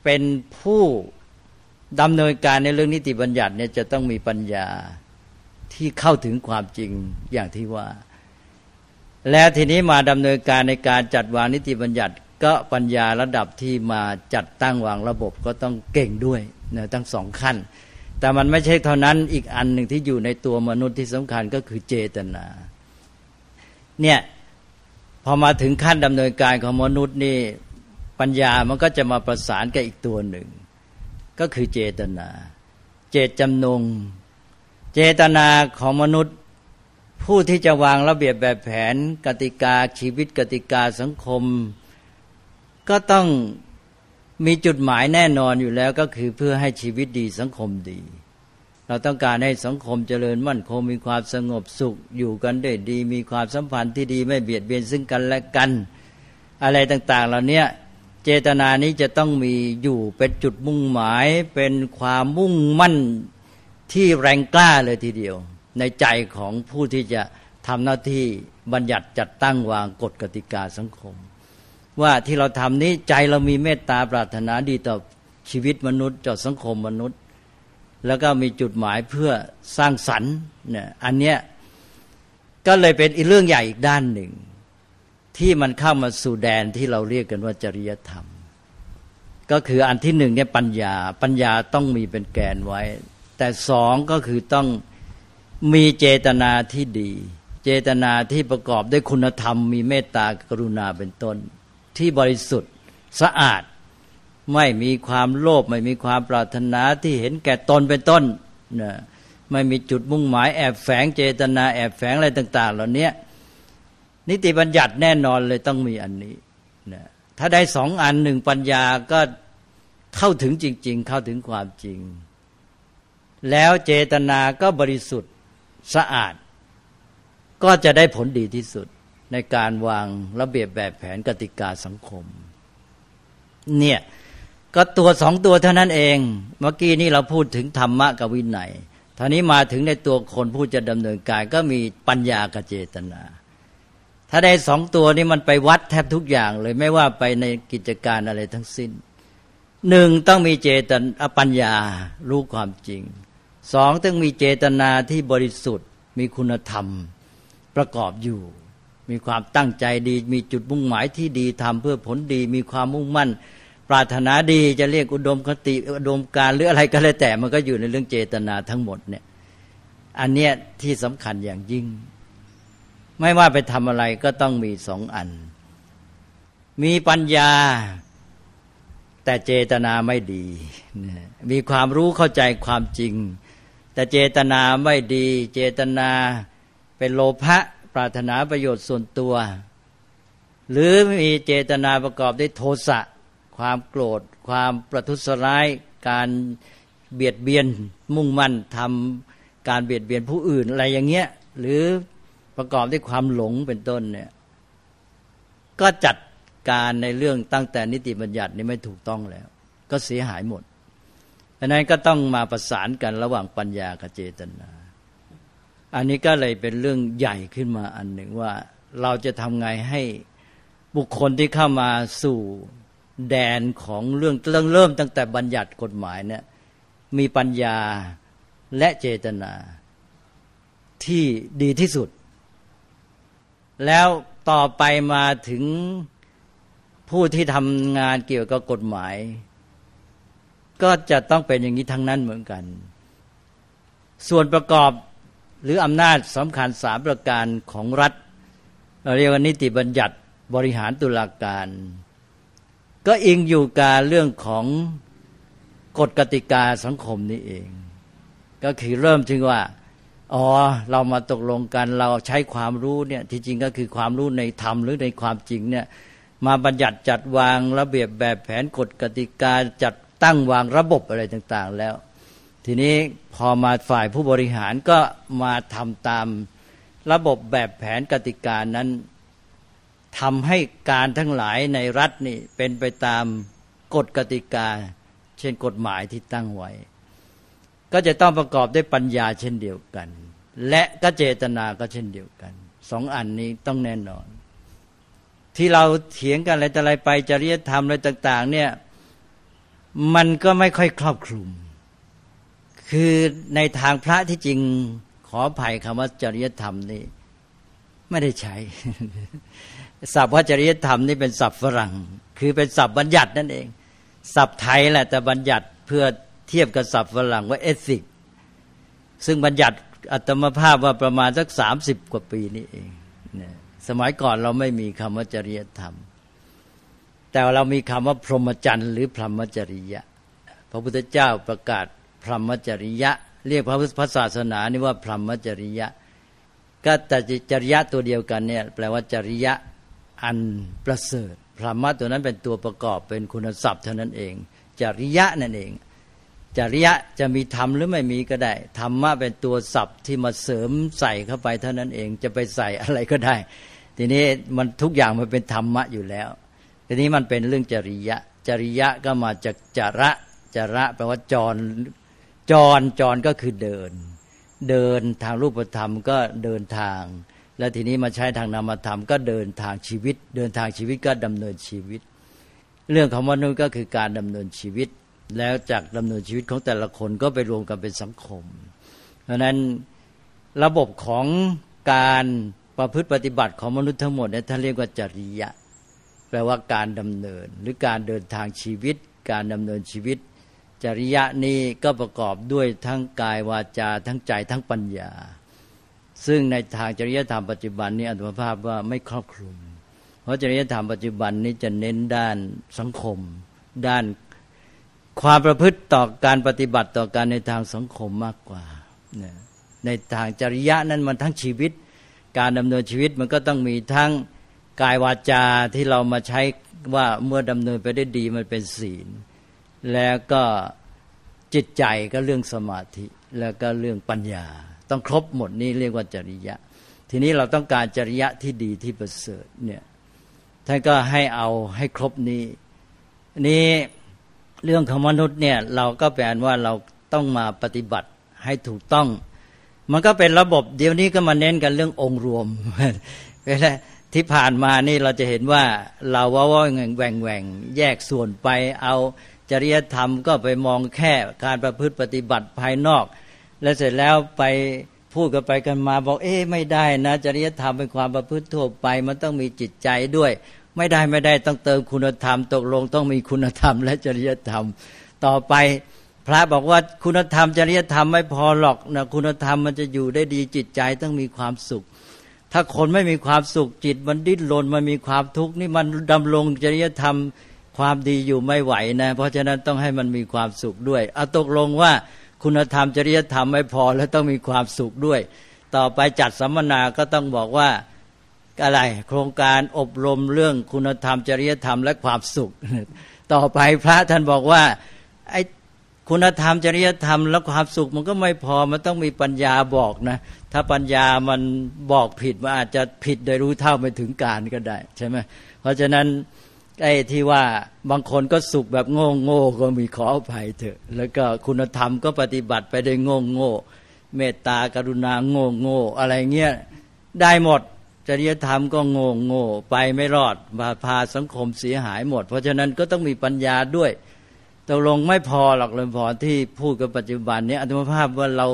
เป็นผู้ดำเนินการในเรื่องนิติบัญญัติเนี่ยจะต้องมีปัญญาที่เข้าถึงความจริงอย่างที่ว่า แล้วทีนี้มาดำเนินการในการจัดวางนิติบัญญัติ ก็ปัญญาระดับที่มาจัดตั้งวางระบบก็ต้องเก่งด้วยเนี่ยทั้งสองขั้น แต่มันไม่ใช่เท่านั้นอีกอันหนึ่งที่อยู่ในตัวมนุษย์ที่สำคัญก็คือเจตนา เนี่ยพอมาถึงขั้นดำเนินการของมนุษย์นี่ปัญญามันก็จะมาประสานกับอีกตัวหนึ่ง ก็คือเจตนา เจตจำนง เจตนาของมนุษย์ผู้ที่จะวางระเบียบแบบแผน กติกาชีวิตกติกาสังคม ก็ต้องมีจุดหมายแน่นอนอยู่แล้วก็คือเพื่อให้ชีวิตดีสังคมดี เราต้องการให้สังคมเจริญมั่นคงมีความสงบสุขอยู่กันได้ดี มีความสัมพันธ์ที่ดีไม่เบียดเบียนซึ่งกันและกัน อะไรต่าง ๆ เหล่านี้เจตนานี้จะต้องมีอยู่เป็นจุดมุ่งหมาย เป็นความมุ่งมั่นที่แรงกล้าเลยทีเดียว ในใจของผู้ที่จะทำหน้าที่บัญญัติจัดตั้งวางกฎกติกาสังคม ว่าที่เราทำนี้ใจเรามีเมตตาปรารถนาดีต่อชีวิตมนุษย์ต่อสังคมมนุษย์ แล้วก็มีจุดหมายเพื่อสร้างสรรค์เนี่ยอันเนี้ยก็เลยเป็นอีกเรื่องใหญ่อีกด้านหนึ่ง ที่มันเข้ามาสู่แดนที่เราเรียกกันว่าจริยธรรม ก็คืออันที่หนึ่งเนี่ยปัญญาปัญญาต้องมีเป็นแกนไว้ แต่สองก็คือต้องมีเจตนาที่ดี เจตนาที่ประกอบด้วยคุณธรรม มีเมตตากรุณาเป็นต้น ที่บริสุทธิ์สะอาด ไม่มีความโลภไม่มีความปรารถนาที่เห็นแก่ตนเป็นต้นนะไม่มีจุดมุ่งหมายแอบแฝงเจตนาแอบแฝงอะไรต่าง ๆ เหล่านี้นิติบัญญัติแน่นอนเลยต้องมีอันนี้นะถ้าได้สองอันหนึ่งปัญญาก็เข้าถึงจริง ๆ เข้าถึงความจริง แล้วเจตนาก็บริสุทธิ์สะอาด ก็จะได้ผลดีที่สุด ในการวางระเบียบแบบแผนกติกาสังคม เนี่ยก็ตัวสองตัวเท่านั้นเอง เมื่อกี้นี้เราพูดถึงธรรมะกับวินัยท่านี้มาถึงในตัวคนผู้จะดำเนินการก็มีปัญญากับเจตนา ถ้าได้สองตัวนี้มันไปวัดแทบทุกอย่างเลยไม่ว่าไปในกิจการอะไรทั้งสิ้นหนึ่งต้องมีเจตนาปัญญารู้ความจริงสองต้องมีเจตนาที่บริสุทธิ์มีคุณธรรมประกอบอยู่ มีความตั้งใจดี มีจุดมุ่งหมายที่ดีทำเพื่อผลดี มีความมุ่งมั่น ปรารถนาดีจะเรียกอุดมคติอุดมการหรืออะไรก็แล้วแต่มันก็อยู่ในเรื่องเจตนาทั้งหมดเนี่ยอันเนี้ยที่สำคัญอย่างยิ่ง ไม่ว่าไปทำอะไรก็ต้องมีสองอัน มีปัญญาแต่เจตนาไม่ดี มีความรู้เข้าใจความจริง แต่เจตนาไม่ดี เจตนาเป็นโลภะ ปรารถนาประโยชน์ส่วนตัว หรือมีเจตนาประกอบด้วยโทสะความโกรธ ความประทุษร้าย การเบียดเบียนมุ่งมั่นทำการเบียดเบียนผู้อื่นอะไรอย่างเงี้ยหรือประกอบด้วยความหลงเป็นต้นเนี่ยก็จัดการในเรื่องตั้งแต่นิติบัญญัตินี่ไม่ถูกต้องแล้ว ก็เสียหายหมดดังนั้นก็ต้องมาประสานกันระหว่างปัญญากับเจตนา อันนี้ก็เลยเป็นเรื่องใหญ่ขึ้นมาอันหนึ่งว่าเราจะทำไงให้บุคคลที่เข้ามาสู่แดนของเรื่องเริ่มเริ่มตั้งแต่บัญญัติกฎหมายเนี่ยมีปัญญาและเจตนาที่ดีที่สุด แล้วต่อไปมาถึงผู้ที่ทำงานเกี่ยวกับกฎหมาย ก็จะต้องเป็นอย่างนี้ทั้งนั้นเหมือนกัน ส่วนประกอบ หรืออำนาจสำคัญสามประการของรัฐเราเรียกว่านิติบัญญัติบริหารตุลาการ ก็อิงอยู่กับเรื่องของกฎกติกาสังคมนี้เอง ก็คือเริ่มถึงว่าอ๋อเรามาตกลงกันเราใช้ความรู้เนี่ยที่จริงก็คือความรู้ในธรรมหรือในความจริงเนี่ยมาบัญญัติจัดวางระเบียบแบบแผนกฎกติกาจัดตั้งวางระบบอะไรต่าง ๆ แล้ว ทีนี้พอมาฝ่ายผู้บริหารก็มาทำตามระบบแบบแผนกติกานั้นทำให้การทั้งหลายในรัฐนี่เป็นไปตามกฎกติกา เช่นกฎหมายที่ตั้งไว้ ก็จะต้องประกอบด้วยปัญญาเช่นเดียวกัน และก็เจตนาก็เช่นเดียวกันสองอันนี้ต้องแน่นอน ที่เราเถียงกันอะไรแต่อะไรไปจริยธรรมอะไรต่าง ๆ เนี่ยมันก็ไม่ค่อยครอบคลุม คือในทางพระที่จริงขออภัยคำว่าจริยธรรมนี่ไม่ได้ใช้ศัพท์ว่าจริยธรรมนี่เป็นศัพท์ฝรั่ง คือเป็นศัพท์บัญญัตินั่นเอง ศัพท์ไทยแหละแต่บัญญัติเพื่อเทียบกับศัพท์ฝรั่งว่าเอสิกซึ่งบัญญัติอัตมภาพว่าประมาณสักสามสิบกว่าปีนี้เองสมัยก่อนเราไม่มีคำว่าจริยธรรม แต่เรามีคำว่าพรหมจรรย์หรือพรหมจริยะ พระพุทธเจ้าประกาศ พรหมจริยะ เรียกพระพุทธศาสนานี่ว่าพรหมจริยะ ก็แต่จริยะตัวเดียวกันเนี่ยแปลว่าจริยะอันประเสริฐพรหมะตัวนั้นเป็นตัวประกอบเป็นคุณศัพท์เท่านั้นเอง จริยะนั่นเอง จริยะจะมีธรรมหรือไม่มีก็ได้ธรรมะเป็นตัวศัพท์ที่มาเสริมใส่เข้าไปเท่านั้นเองจะไปใส่อะไรก็ได้ ทีนี้มันทุกอย่างมันเป็นธรรมะอยู่แล้ว ทีนี้มันเป็นเรื่องจริยะ จริยะก็มาจากจระจระแปลว่าจร จรจรก็คือเดิน เดินทางรูปธรรมก็เดินทาง แล้วทีนี้มาใช้ทางนามธรรมก็เดินทางชีวิต เดินทางชีวิตก็ดำเนินชีวิต เรื่องของมนุษย์ก็คือการดำเนินชีวิต แล้วจากดำเนินชีวิตของแต่ละคนก็ไปรวมกันเป็นสังคม เพราะนั้นระบบของการประพฤติปฏิบัติของมนุษย์ทั้งหมดเนี่ยท่านเรียกว่าจริยะ แปลว่าการดำเนิน หรือการเดินทางชีวิต การดำเนินชีวิต จริยะนี้ก็ประกอบด้วยทั้งกายวาจาทั้งใจทั้งปัญญา ซึ่งในทางจริยธรรมปัจจุบันนี้อัตมภาพว่าไม่ครอบคลุม เพราะจริยธรรมปัจจุบันนี้จะเน้นด้านสังคม ด้านความประพฤติต่อการปฏิบัติต่อการในทางสังคมมากกว่า ในทางจริยะนั้นมันทั้งชีวิต การดำเนินชีวิตมันก็ต้องมีทั้งกายวาจาที่เรามาใช้ว่าเมื่อดำเนินไปได้ดีมันเป็นศีล แล้วก็จิตใจก็เรื่องสมาธิ แล้วก็เรื่องปัญญา ต้องครบหมดนี้เรียกว่าจริยะ ทีนี้เราต้องการจริยะที่ดีที่ประเสริฐเนี่ยท่านก็ให้เอาให้ครบนี้นี้เรื่องของมนุษย์เนี่ยเราก็แปลว่าเราต้องมาปฏิบัติให้ถูกต้อง มันก็เป็นระบบเดี๋ยวนี้ก็มาเน้นกันเรื่ององค์รวมเวลาที่ผ่านมานี่เราจะเห็นว่าเราว่าว่าแหว่งแหว่งแยกส่วนไปเอา จริยธรรมก็ไปมองแค่การประพฤติปฏิบัติภายนอก และเสร็จแล้วไปพูดกันไปกันมาบอกเอ๊ะไม่ได้นะ จริยธรรมเป็นความประพฤติทั่วไป มันต้องมีจิตใจด้วย ไม่ได้ไม่ได้ต้องเติมคุณธรรม ตกลงต้องมีคุณธรรม และจริยธรรม ต่อไปพระบอกว่าคุณธรรมจริยธรรมไม่พอหรอกนะคุณธรรมมันจะอยู่ได้ดีจิตใจต้องมีความสุข ถ้าคนไม่มีความสุขจิตมันดิ้นรนมันมีความทุกข์นี่มันดำรงจริยธรรม ความดีอยู่ไม่ไหวนะ เพราะฉะนั้นต้องให้มันมีความสุขด้วยเอาตกลงว่าคุณธรรมจริยธรรมไม่พอแล้วต้องมีความสุขด้วย ต่อไปจัดสัมมนาก็ต้องบอกว่าอะไร โครงการอบรมเรื่องคุณธรรมจริยธรรมและความสุข ต่อไปพระท่านบอกว่าไอ้คุณธรรมจริยธรรมและความสุขมันก็ไม่พอมันต้องมีปัญญาบอกนะ ถ้าปัญญามันบอกผิดมันอาจจะผิดโดยรู้เท่าไม่ถึงการก็ได้ใช่ไหมเพราะฉะนั้น ไอ้ที่ว่าบางคนก็สุขแบบโง่โง่ก็มีขออภัยเถอะ แล้วก็คุณธรรมก็ปฏิบัติไปได้โง่โง่เมตตากรุณาโง่โง่อะไรเงี้ยได้หมดจริยธรรมก็โง่โง่ไปไม่รอดพาพาสังคมเสียหายหมด เพราะฉะนั้นก็ต้องมีปัญญาด้วยตกลงไม่พอหรอกเลยพอที่พูดกับปัจจุบันนี้อัตมภาพว่าเรา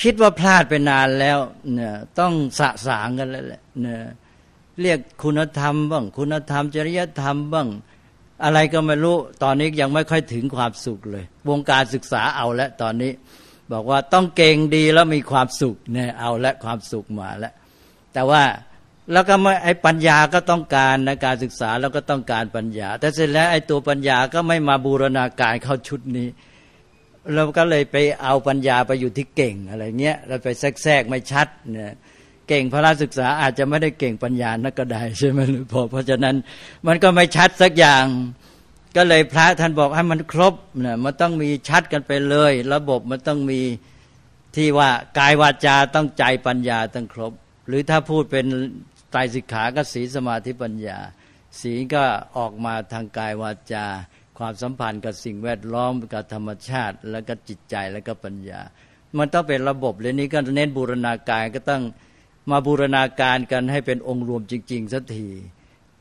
คิดว่าพลาดไปนานแล้วเนี่ยต้องสะสางกันแล้วแหละเนี่ย เรียกคุณธรรมบ้างคุณธรรมจริยธรรมบ้าง อะไรก็ไม่รู้ ตอนนี้ยังไม่ค่อยถึงความสุขเลย วงการศึกษาเอาแล้วตอนนี้ บอกว่าต้องเก่งดีแล้วมีความสุขเนี่ยเอาและความสุขมาแล้วแต่ว่าแล้วก็ไอ้ปัญญาก็ต้องการในการศึกษาแล้วก็ต้องการปัญญา แต่เสร็จแล้วไอ้ตัวปัญญาก็ไม่มาบูรณาการเข้าชุดนี้เราก็เลยไปเอาปัญญาไปอยู่ที่เก่งอะไรเงี้ยเราไปแทรกไม่ชัดเนี่ย เก่งพระศึกษาอาจจะไม่ได้เก่งปัญญานักก็ได้ใช่ไหมหรือพอเพราะฉะนั้นมันก็ไม่ชัดสักอย่างก็เลยพระท่านบอกให้มันครบเนี่ยมันต้องมีชัดกันไปเลย ระบบมันต้องมีที่ว่ากายวาจาต้องใจปัญญาต้องครบ หรือถ้าพูดเป็นไตรสิกขาก็สีสมาธิปัญญาสีก็ออกมาทางกายวาจา ความสัมพันธ์กับสิ่งแวดล้อมกับธรรมชาติ แล้วก็จิตใจแล้วก็ปัญญา มันต้องเป็นระบบเลยนี้ก็เน้นบูรณาการก็ต้อง มาบูรณาการกันให้เป็นองค์รวมจริง ๆสักที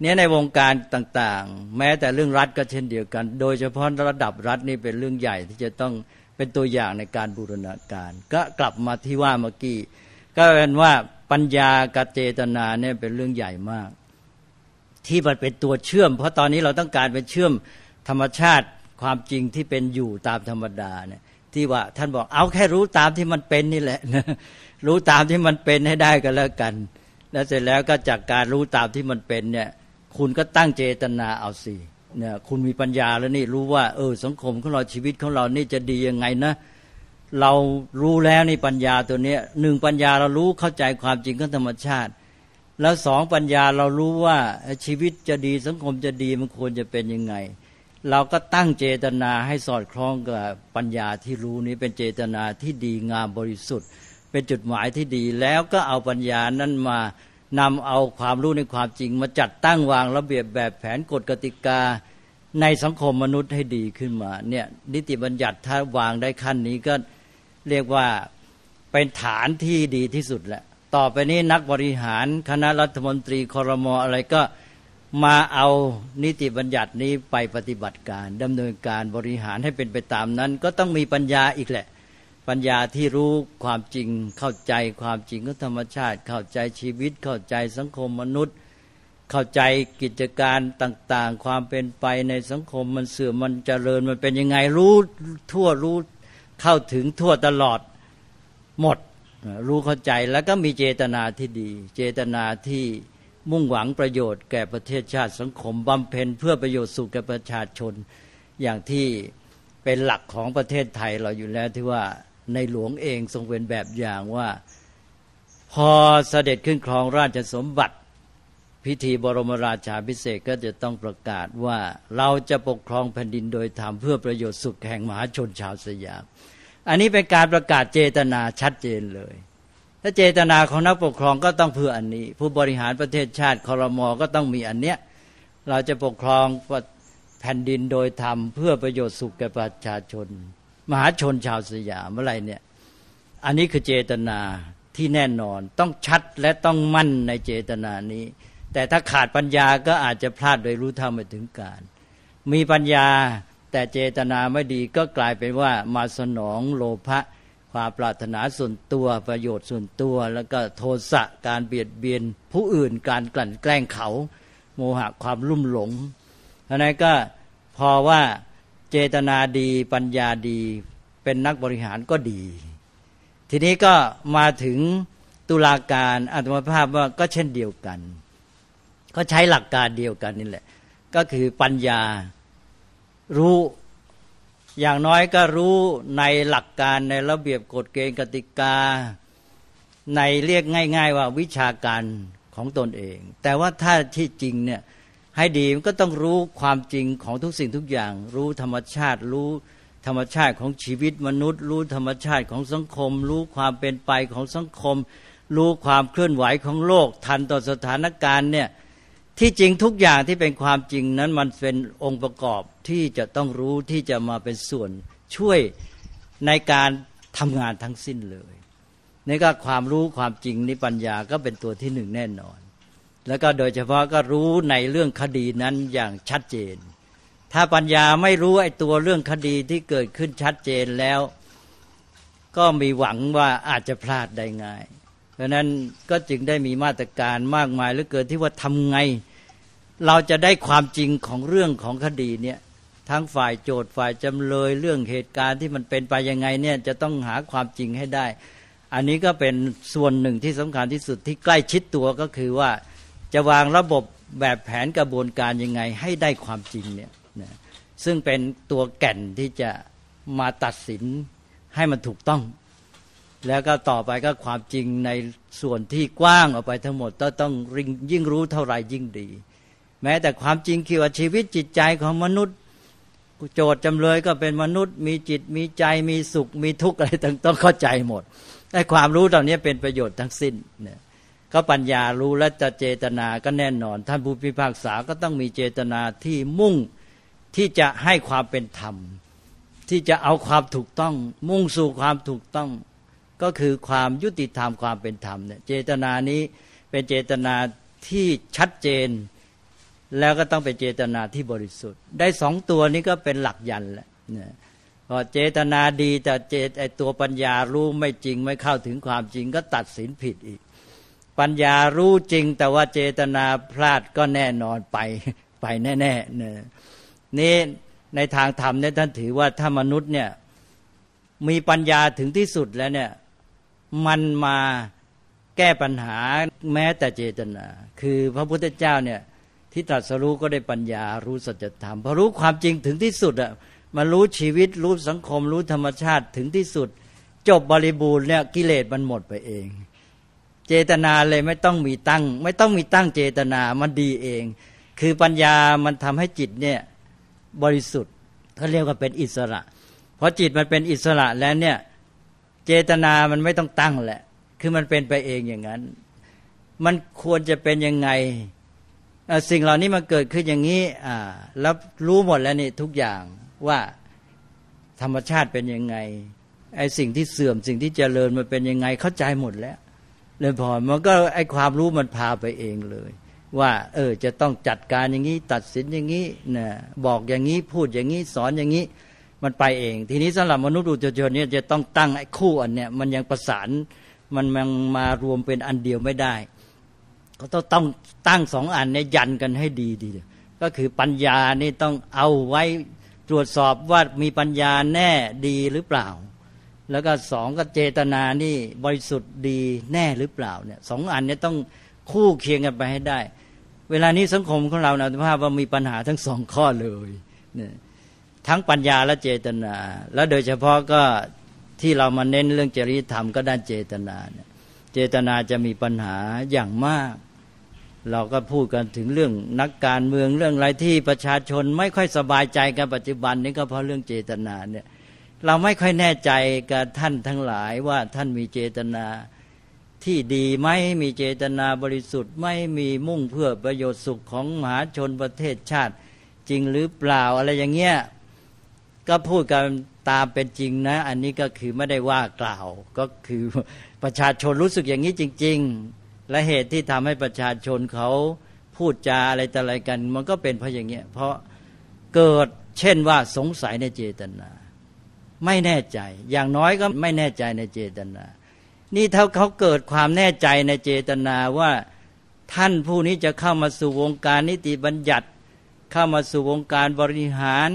เนี่ยในวงการต่างๆ แม้แต่เรื่องรัฐก็เช่นเดียวกัน โดยเฉพาะระดับรัฐนี่เป็นเรื่องใหญ่ที่จะต้องเป็นตัวอย่างในการบูรณาการ ก็กลับมาที่ว่าเมื่อกี้ก็เป็นว่าปัญญากับเจตนาเนี่ยเป็นเรื่องใหญ่มาก ที่มันเป็นตัวเชื่อม เพราะตอนนี้เราต้องการเป็นเชื่อมธรรมชาติความจริงที่เป็นอยู่ตามธรรมดาเนี่ยที่ว่าท่านบอกเอาแค่รู้ตามที่มันเป็นนี่แหละ รู้ตามที่มันเป็นให้ได้ก็แล้วกัน แล้วเสร็จแล้วก็จากการรู้ตามที่มันเป็นเนี่ย คุณก็ตั้งเจตนาเอาสิเนี่ยคุณมีปัญญาแล้วนี่รู้ว่า เออ สังคมของเราชีวิตของเรานี่จะดียังไงนะ เรารู้แล้วนี่ปัญญาตัวเนี้ยหนึ่งปัญญาเรารู้เข้าใจความจริงของธรรมชาติ แล้วสองปัญญาเรารู้ว่าชีวิตจะดีสังคมจะดีมันควรจะเป็นยังไง เราก็ตั้งเจตนาให้สอดคล้องกับปัญญาที่รู้นี้เป็นเจตนาที่ดีงามบริสุทธิ์ เป็นจุดหมายที่ดี แล้วก็เอาปัญญานั้นมานำเอาความรู้ในความจริง มาจัดตั้งวางระเบียบแบบแผนกฎกติกาในสังคมมนุษย์ให้ดีขึ้นมาเนี่ยนิติบัญญัติถ้าวางได้ขั้นนี้ก็เรียกว่าเป็นฐานที่ดีที่สุดแหละ ต่อไปนี้นักบริหารคณะรัฐมนตรีคอรมออะไรก็มาเอานิติบัญญัตินี้ไปปฏิบัติการดำเนินการบริหารให้เป็นไปตามนั้น ก็ต้องมีปัญญาอีกแหละ ปัญญาที่รู้ความจริงเข้าใจความจริงของธรรมชาติ เข้าใจชีวิตเข้าใจสังคมมนุษย์ เข้าใจกิจการต่าง ๆ ความเป็นไปในสังคมมันเสื่อมมันเจริญมันเป็นยังไงรู้ทั่วรู้เข้าถึงทั่วตลอดหมด รู้เข้าใจแล้วก็มีเจตนาที่ดี เจตนาที่มุ่งหวังประโยชน์แก่ประเทศชาติสังคมบำเพ็ญเพื่อประโยชน์สุขแก่ประชาชนอย่างที่เป็นหลักของประเทศไทยเราอยู่แล้วที่ว่า ในหลวงเองทรงเป็นแบบอย่างว่า พอเสด็จขึ้นครองราชสมบัติ พิธีบรมราชาพิเศษก็จะต้องประกาศว่าเราจะปกครองแผ่นดินโดยธรรมเพื่อประโยชน์สุขแห่งมหาชนชาวสยาม อันนี้เป็นการประกาศเจตนาชัดเจนเลยถ้าเจตนาของนักปกครองก็ต้องเพื่ออันนี้ ผู้บริหารประเทศชาติคอรมอก็ต้องมีอันเนี้ยเราจะปกครองแผ่นดินโดยธรรมเพื่อประโยชน์สุขแก่ประชาชน มหาชนชาวสยามอะไรเนี่ย อันนี้คือเจตนาที่แน่นอนต้องชัดและต้องมั่นในเจตนานี้ แต่ถ้าขาดปัญญาก็อาจจะพลาดโดยรู้เท่าไม่ถึงการ มีปัญญาแต่เจตนาไม่ดีก็กลายเป็นว่ามาสนองโลภะความปรารถนาส่วนตัวประโยชน์ส่วนตัว แล้วก็โทสะการเบียดเบียน ผู้อื่นการกลั่นแกล้งเขา โมหะความลุ่มหลงเพราะนั้นก็พอว่า เจตนาดีปัญญาดี เป็นนักบริหารก็ดี ทีนี้ก็มาถึงตุลาการอัตมภาพว่าก็เช่นเดียวกัน ก็ใช้หลักการเดียวกันนี่แหละ ก็คือปัญญารู้อย่างน้อยก็รู้ในหลักการในระเบียบกฎเกณฑ์กติกา ในเรียกง่าย ๆ ว่าวิชาการของตนเอง แต่ว่าถ้าที่จริงเนี่ย ให้ดีมันก็ต้องรู้ความจริงของทุกสิ่งทุกอย่าง รู้ธรรมชาติ รู้ธรรมชาติของชีวิตมนุษย์ รู้ธรรมชาติของสังคม รู้ความเป็นไปของสังคม รู้ความเคลื่อนไหวของโลก ทันต่อสถานการณ์เนี่ยที่จริงทุกอย่างที่เป็นความจริงนั้นมันเป็นองค์ประกอบที่จะต้องรู้ที่จะมาเป็นส่วนช่วยในการทำงานทั้งสิ้นเลยนี่ก็ความรู้ความจริงนี้ปัญญาก็เป็นตัวที่หนึ่งแน่นอน แล้วก็โดยเฉพาะก็รู้ในเรื่องคดีนั้นอย่างชัดเจน ถ้าปัญญาไม่รู้ไอ้ตัวเรื่องคดีที่เกิดขึ้นชัดเจนแล้ว ก็มีหวังว่าอาจจะพลาดได้ง่าย เพราะนั้นก็จึงได้มีมาตรการมากมายเหลือเกินที่ว่าทำไง เราจะได้ความจริงของเรื่องของคดีเนี่ยทั้งฝ่ายโจทย์ฝ่ายจำเลยเรื่องเหตุการณ์ที่มันเป็นไปยังไงเนี่ยจะต้องหาความจริงให้ได้ อันนี้ก็เป็นส่วนหนึ่งที่สำคัญที่สุดที่ใกล้ชิดตัวก็คือว่า จะวางระบบแบบแผนกระบวนการยังไงให้ได้ความจริงเนี่ยนะซึ่งเป็นตัวแก่นที่จะมาตัดสินให้มันถูกต้อง แล้วก็ต่อไปก็ความจริงในส่วนที่กว้างออกไปทั้งหมด ต้องยิ่งรู้เท่าไหร่ยิ่งดี แม้แต่ความจริงคือว่าชีวิตจิตใจของมนุษย์โจทย์จำเลยก็เป็นมนุษย์ มีจิตมีใจมีสุขมีทุกข์อะไรต้องต้องเข้าใจหมดแต่ความรู้ตอนนี้เป็นประโยชน์ทั้งสิ้นเนี่ย ก็ปัญญารู้และจะเจตนาก็แน่นอน ท่านผู้พิพากษาก็ต้องมีเจตนาที่มุ่งที่จะให้ความเป็นธรรม ที่จะเอาความถูกต้อง มุ่งสู่ความถูกต้อง ก็คือความยุติธรรมความเป็นธรรมเนี่ยเจตนานี้เป็นเจตนาที่ชัดเจน แล้วก็ต้องเป็นเจตนาที่บริสุทธิ์ ได้สองตัวนี้ก็เป็นหลักยันแหละเนี่ยพอเจตนาดีแต่เจตไอตัวปัญญารู้ไม่จริงไม่เข้าถึงความจริงก็ตัดสินผิดอีก ปัญญารู้จริง แต่ว่าเจตนาพลาดก็แน่นอนไปไปแน่ๆเนี่ยนี่ในทางธรรมเนี่ยท่านถือว่าถ้ามนุษย์เนี่ยมีปัญญาถึงที่สุดแล้วเนี่ยมันมาแก้ปัญหาแม้แต่เจตนา คือพระพุทธเจ้าเนี่ยที่ตรัสรู้ก็ได้ปัญญารู้สัจธรรมพอรู้ความจริงถึงที่สุดอะมารู้ชีวิตรู้สังคมรู้ธรรมชาติถึงที่สุด จบบริบูรณ์เนี่ยกิเลสมันหมดไปเอง เจตนาเลยไม่ต้องมีตั้ง ไม่ต้องมีตั้งเจตนามันดีเอง คือปัญญามันทำให้จิตเนี่ยบริสุทธิ์เขาเรียกว่าเป็นอิสระพอจิตมันเป็นอิสระแล้วเนี่ยเจตนามันไม่ต้องตั้งแหละ คือมันเป็นไปเองอย่างนั้น มันควรจะเป็นยังไงสิ่งเหล่านี้มันเกิดขึ้นอย่างนี้อ่าแล้วรู้หมดแล้วนี่ทุกอย่างว่าธรรมชาติเป็นยังไงไอ้สิ่งที่เสื่อมสิ่งที่เจริญมันเป็นยังไงเข้าใจหมดแล้ว เลยพอมันก็ไอความรู้มันพาไปเองเลย ว่า เออ จะต้องจัดการอย่างนี้ ตัดสินอย่างนี้นะบอกอย่างนี้พูดอย่างนี้สอนอย่างนี้ มันไปเอง ทีนี้สำหรับมนุษย์อุตชนเนี่ยจะต้องตั้งไอ้คู่อันเนี้ยมันยังประสานมันมันมารวมเป็นอันเดียวไม่ได้ ก็ต้องต้องตั้งสองอันเนี่ยยันกันให้ดีดีก็คือปัญญานี่ต้องเอาไว้ตรวจสอบว่ามีปัญญาแน่ดีหรือเปล่า แล้วก็สองก็เจตนานี่บริสุทธิ์ดีแน่หรือเปล่าเนี่ยสองอันนี้ต้องคู่เคียงกันไปให้ได้ เวลานี้สังคมของเรานะภาพว่ามีปัญหาทั้งสองข้อเลยเนี่ยทั้งปัญญาและเจตนา แล้วโดยเฉพาะก็ที่เรามาเน้นเรื่องจริยธรรมก็ด้านเจตนาเนี่ยเจตนาจะมีปัญหาอย่างมาก เราก็พูดกันถึงเรื่องนักการเมืองเรื่องอะไรที่ประชาชนไม่ค่อยสบายใจกันปัจจุบันนี้ก็เพราะเรื่องเจตนาเนี่ย เราไม่ค่อยแน่ใจกับท่านทั้งหลายว่าท่านมีเจตนาที่ดีไหมมีเจตนาบริสุทธิ์ไม่มีมุ่งเพื่อประโยชน์สุขของมหาชนประเทศชาติจริงหรือเปล่าอะไรอย่างเงี้ยก็พูดกันตามเป็นจริงนะ อันนี้ก็คือไม่ได้ว่ากล่าว ก็คือประชาชนรู้สึกอย่างนี้จริง ๆ และเหตุที่ทำให้ประชาชนเขาพูดจาอะไรแต่อะไรกัน มันก็เป็นเพราะอย่างเงี้ยเพราะเกิดเช่นว่าสงสัยในเจตนา ไม่แน่ใจ อย่างน้อยก็ไม่แน่ใจในเจตนา นี่ถ้าเขาเกิดความแน่ใจในเจตนาว่าท่านผู้นี้จะเข้ามาสู่วงการนิติบัญญัติ เข้ามาสู่วงการบริหาร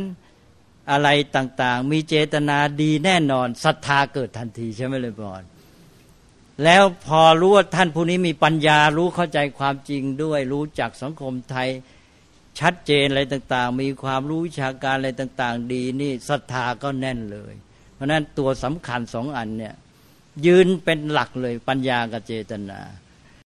อะไรต่างๆ มีเจตนาดีแน่นอนศรัทธาเกิดทันทีใช่ไหมเลยบอลแล้วพอรู้ว่าท่านผู้นี้มีปัญญารู้เข้าใจความจริงด้วย รู้จักสังคมไทย ชัดเจนอะไรต่างๆ มีความรู้วิชาการอะไรต่าง ๆ ดีนี่ศรัทธาก็แน่นเลย เพราะนั้นตัวสำคัญสองอันเนี่ยยืนเป็นหลักเลยปัญญากับเจตนา